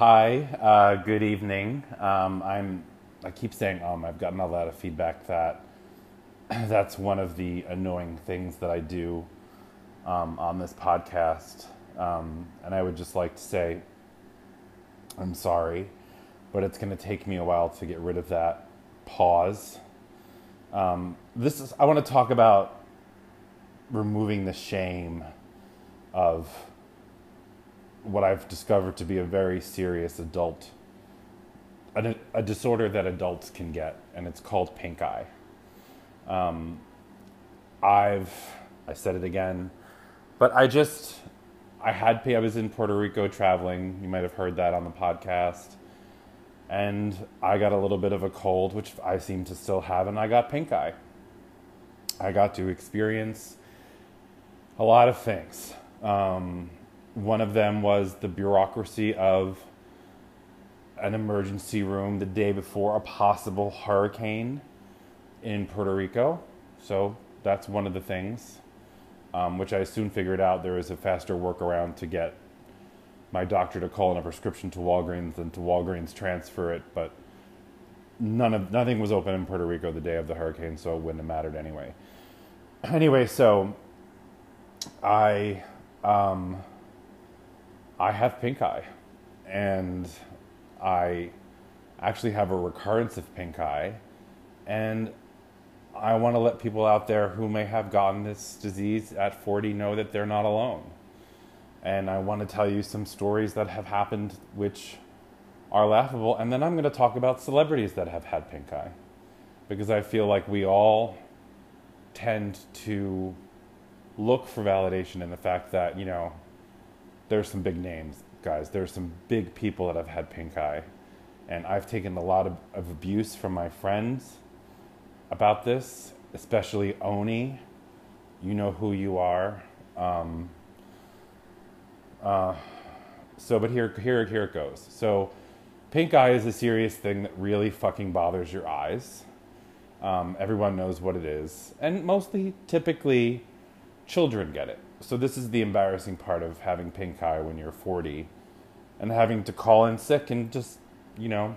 Hi, uh, good evening. Um, I'm. I keep saying um. I've gotten a lot of feedback that that's one of the annoying things that I do um, on this podcast, um, and I would just like to say I'm sorry, but it's going to take me a while to get rid of that pause. Um, this is. I want to talk about removing the shame of what I've discovered to be a very serious adult, a, a disorder that adults can get, and it's called pink eye. Um, I've, I said it again, but I just, I had, I was in Puerto Rico traveling. You might have heard that on the podcast. And I got a little bit of a cold, which I seem to still have, and I got pink eye. I got to experience a lot of things. Um, one of them was the bureaucracy of an emergency room the day before a possible hurricane in Puerto Rico. So that's one of the things, um, which I soon figured out there is a faster workaround to get my doctor to call in a prescription to Walgreens than to Walgreens transfer it. But none of nothing was open in Puerto Rico the day of the hurricane, so it wouldn't have mattered anyway. Anyway, so I. Um, I have pink eye, and I actually have a recurrence of pink eye, and I want to let people out there who may have gotten this disease at 40 know that they're not alone. And I want to tell you some stories that have happened which are laughable, and then I'm going to talk about celebrities that have had pink eye, because I feel like we all tend to look for validation in the fact that, you know, there's some big names, guys. There's some big people that have had pink eye. And I've taken a lot of, of abuse from my friends about this, especially Oni. You know who you are. Um, uh, so, but here, here, here it goes. So, pink eye is a serious thing that really fucking bothers your eyes. Um, everyone knows what it is, and mostly, typically, children get it. So this is the embarrassing part of having pink eye when you're 40 and having to call in sick and just you know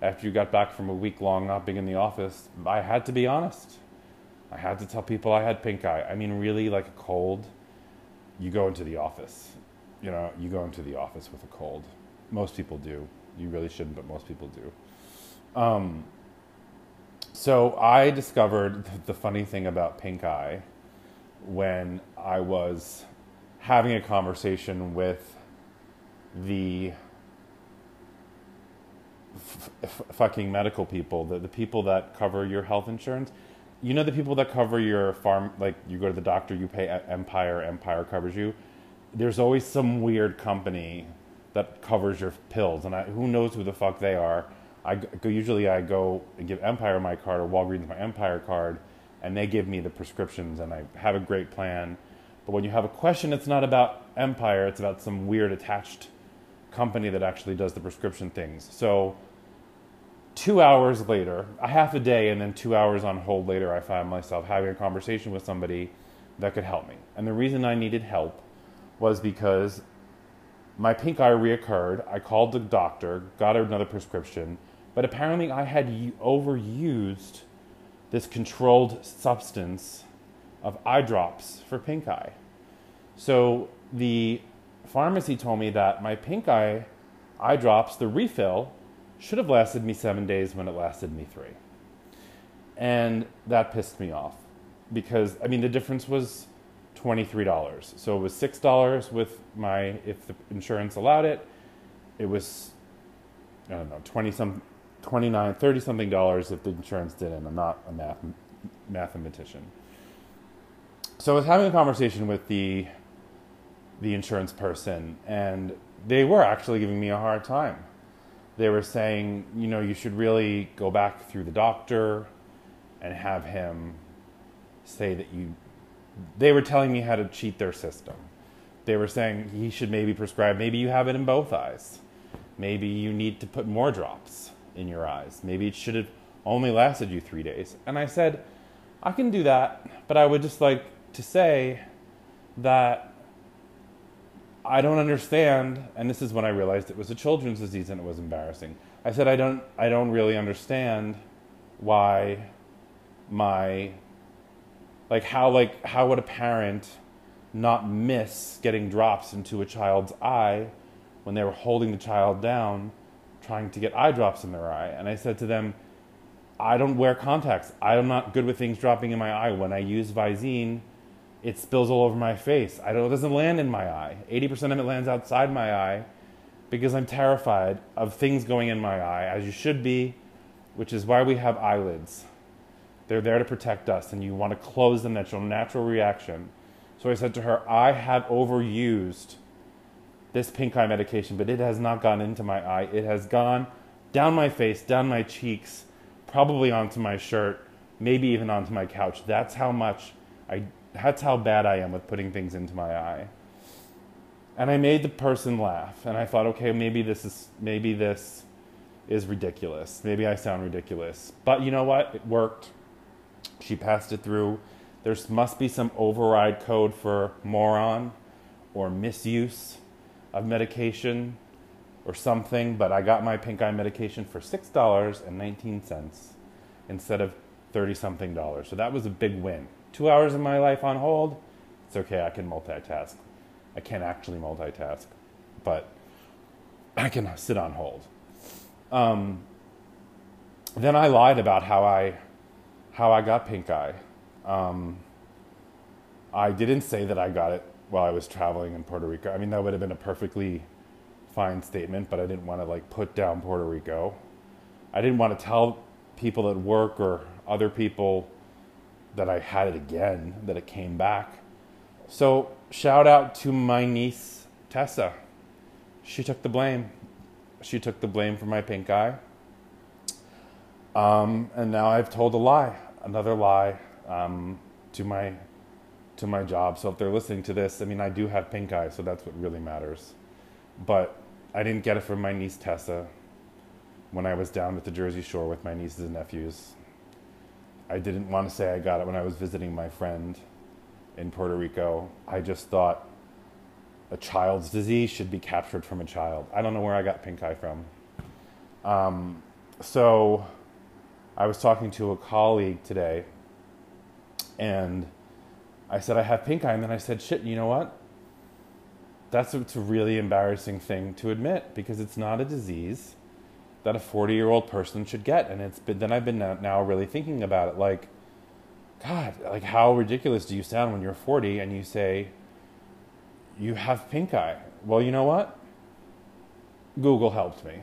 after you got back from a week long not being in the office i had to be honest. I had to tell people i had pink eye i mean really like a cold you go into the office you know you go into the office with a cold. Most people do. You really shouldn't but most people do. Um, so i discovered the funny thing about pink eye when I was having a conversation with the f- f- fucking medical people, the, the people that cover your health insurance. You know the people that cover your farm, like you go to the doctor, you pay Empire, Empire covers you. There's always some weird company that covers your pills, and I, who knows who the fuck they are. I go, usually I go and give Empire my card or Walgreens my Empire card, and they give me the prescriptions and I have a great plan. But when you have a question, it's not about Empire, it's about some weird attached company that actually does the prescription things. So, two hours later, a half a day, and then two hours on hold later, I find myself having a conversation with somebody that could help me. And the reason I needed help was because my pink eye reoccurred. I called the doctor, got another prescription, but apparently I had overused this controlled substance of eye drops for pink eye. So the pharmacy told me that my pink eye eye drops, the refill, should have lasted me seven days when it lasted me three. And that pissed me off because, I mean, the difference was $23. So it was $6 with my, if the insurance allowed it, it was, I don't know, 20 some 29 30 something dollars if the insurance didn't. I'm not a math, mathematician. So i was having a conversation with the the insurance person and they were actually giving me a hard time. They were saying you know you should really go back through the doctor and have him say that you they were telling me how to cheat their system. They were saying he should maybe prescribe maybe you have it in both eyes. Maybe you need to put more drops in your eyes. Maybe it should have only lasted you three days. And I said, I can do that, but I would just like to say that I don't understand. And this is when I realized it was a children's disease and it was embarrassing. I said, I don't, I don't really understand why my, like how, like how would a parent not miss getting drops into a child's eye when they were holding the child down, trying to get eye drops in their eye? And I said to them, I don't wear contacts. I'm not good with things dropping in my eye. When I use Visine, it spills all over my face. I don't, it doesn't land in my eye. 80% of it lands outside my eye because I'm terrified of things going in my eye, as you should be, which is why we have eyelids. They're there to protect us, and you want to close them. That's your natural reaction. So I said to her, I have overused this pink eye medication, but it has not gone into my eye. It has gone down my face, down my cheeks, probably onto my shirt, maybe even onto my couch. That's how much I that's how bad I am with putting things into my eye. And I made the person laugh and I thought, okay, maybe this is maybe this is ridiculous. Maybe I sound ridiculous. But you know what? It worked. She passed it through. There must be some override code for moron or misuse of medication or something, but I got my pink eye medication for $6.19 instead of 30 something dollars. So that was a big win. Two hours of my life on hold, it's okay, I can multitask. I can't actually multitask, but I can sit on hold. Um, then I lied about how I how I got pink eye. Um, I didn't say that I got it while I was traveling in Puerto Rico. I mean, that would have been a perfectly fine statement, but I didn't want to like put down Puerto Rico. I didn't want to tell people at work or other people that I had it again, that it came back. So, shout out to my niece, Tessa. She took the blame. She took the blame for my pink eye. Um, and now I've told a lie, another lie um, to my to my job. So if they're listening to this, I mean, I do have pink eye, so that's what really matters. But I didn't get it from my niece Tessa when I was down at the Jersey Shore with my nieces and nephews. I didn't want to say I got it when I was visiting my friend in Puerto Rico. I just thought a child's disease should be captured from a child. I don't know where I got pink eye from. Um, so I was talking to a colleague today, and I said, I have pink eye. And then I said, shit, you know what? That's a, a really embarrassing thing to admit because it's not a disease that a 40 year old person should get. And it's been, then I've been now really thinking about it like, God, like how ridiculous do you sound when you're 40 and you say you have pink eye? Well, you know what? Google helped me.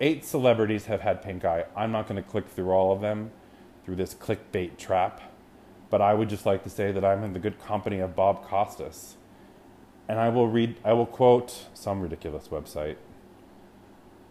Eight celebrities have had pink eye. I'm not going to click through all of them through this clickbait trap, but I would just like to say that I'm in the good company of Bob Costas. And I will read, I will quote some ridiculous website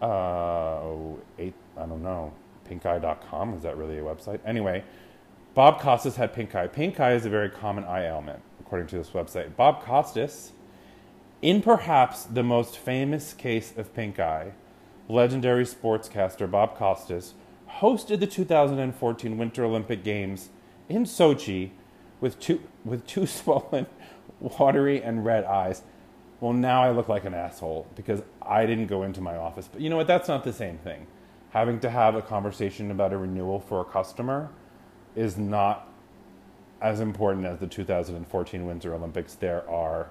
uh, eight, I don't know, pinkeye.com. Is that really a website? Anyway, Bob Costas had pink eye. Pink eye is a very common eye ailment, according to this website. Bob Costas, in perhaps the most famous case of pink eye, legendary sportscaster Bob Costas hosted the 2014 Winter Olympic Games in Sochi with two, with two swollen, watery, and red eyes well, now I look like an asshole because I didn't go into my office. But you know what? That's not the same thing. Having to have a conversation about a renewal for a customer is not as important as the 2014 Winter Olympics. There are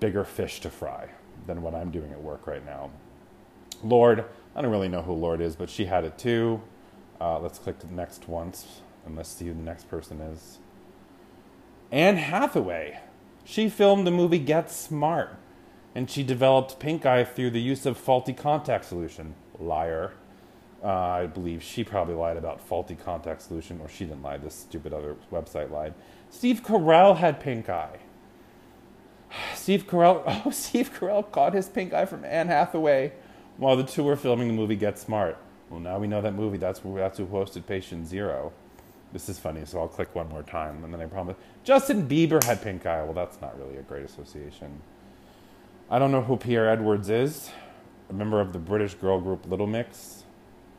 bigger fish to fry than what I'm doing at work right now. Lorde, I don't really know who Lorde is, but she had it too. Uh, let's click the next once see who the next person is. Anne Hathaway. She filmed the movie Get Smart, and she developed pink eye through the use of faulty contact solution. Liar. Uh, I believe she probably lied about faulty contact solution, or she didn't lie. This stupid other website lied. Steve Carell had pink eye. Steve Carell. Oh, Steve Carell caught his pink eye from Anne Hathaway while the two were filming the movie Get Smart. Well, now we know that movie. That's that's who hosted Patient Zero. This is funny, so I'll click one more time, and then I promise. Justin Bieber had pink eye. Well, that's not really a great association. I don't know who Pierre Edwards is, a member of the British girl group Little Mix.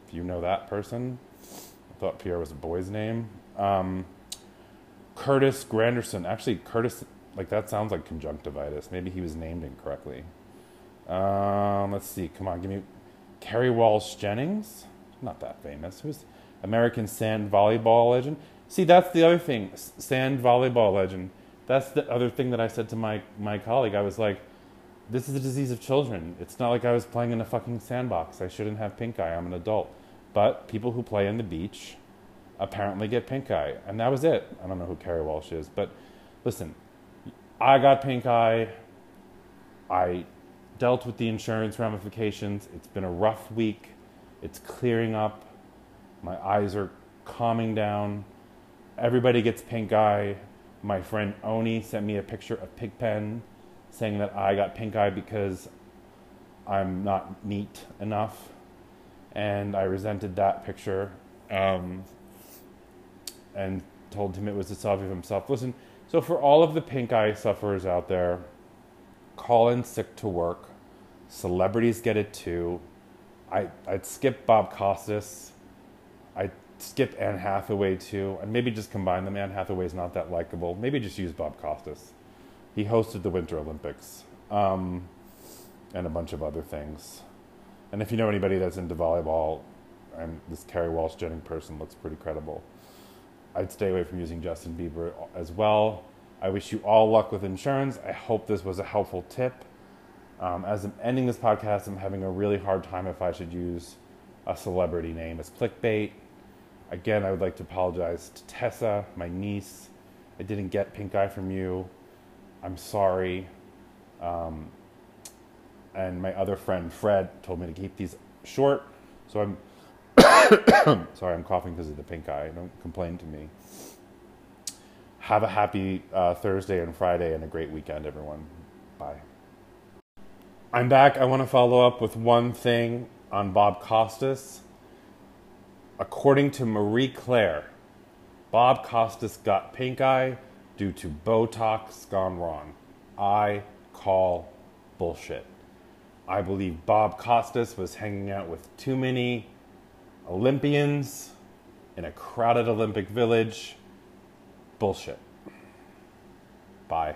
If you know that person, I thought Pierre was a boy's name. Um, Curtis Granderson. Actually, Curtis Like that sounds like conjunctivitis. Maybe he was named incorrectly. Um, let's see. Come on, give me Kerri Walsh Jennings. Not that famous. Who's American sand volleyball legend? See, that's the other thing. Sand volleyball legend. That's the other thing that I said to my my colleague. I was like, "This is a disease of children. It's not like I was playing in a fucking sandbox. I shouldn't have pink eye. I'm an adult." But people who play in the beach apparently get pink eye, and that was it. I don't know who Kerri Walsh is, but listen, I got pink eye. I dealt with the insurance ramifications. It's been a rough week. It's clearing up. My eyes are calming down. Everybody gets pink eye. My friend Oni sent me a picture of Pigpen saying that I got pink eye because I'm not neat enough. And I resented that picture um, and told him it was a selfie of himself. Listen, so for all of the pink eye sufferers out there, call in sick to work. Celebrities get it too. I, I'd skip Bob Costas. I'd skip Anne Hathaway too. And maybe just combine them. Anne Hathaway's not that likable. Maybe just use Bob Costas. He hosted the Winter Olympics um, and a bunch of other things. And if you know anybody that's into volleyball, and this Kerri Walsh Jennings person looks pretty credible. I'd stay away from using Justin Bieber as well. I wish you all luck with insurance. I hope this was a helpful tip. Um, as I'm ending this podcast, I'm having a really hard time if I should use a celebrity name as clickbait. Again, I would like to apologize to Tessa, my niece. I didn't get pink eye from you. I'm sorry. Um, and my other friend Fred told me to keep these short, so I'm sorry, I'm coughing because of the pink eye. Don't complain to me. Have a happy uh, Thursday and Friday and a great weekend, everyone. Bye. I'm back. I want to follow up with one thing on Bob Costas. According to Marie Claire, Bob Costas got pink eye due to Botox gone wrong. I call bullshit. I believe Bob Costas was hanging out with too many Olympians in a crowded Olympic village. Bullshit. Bye.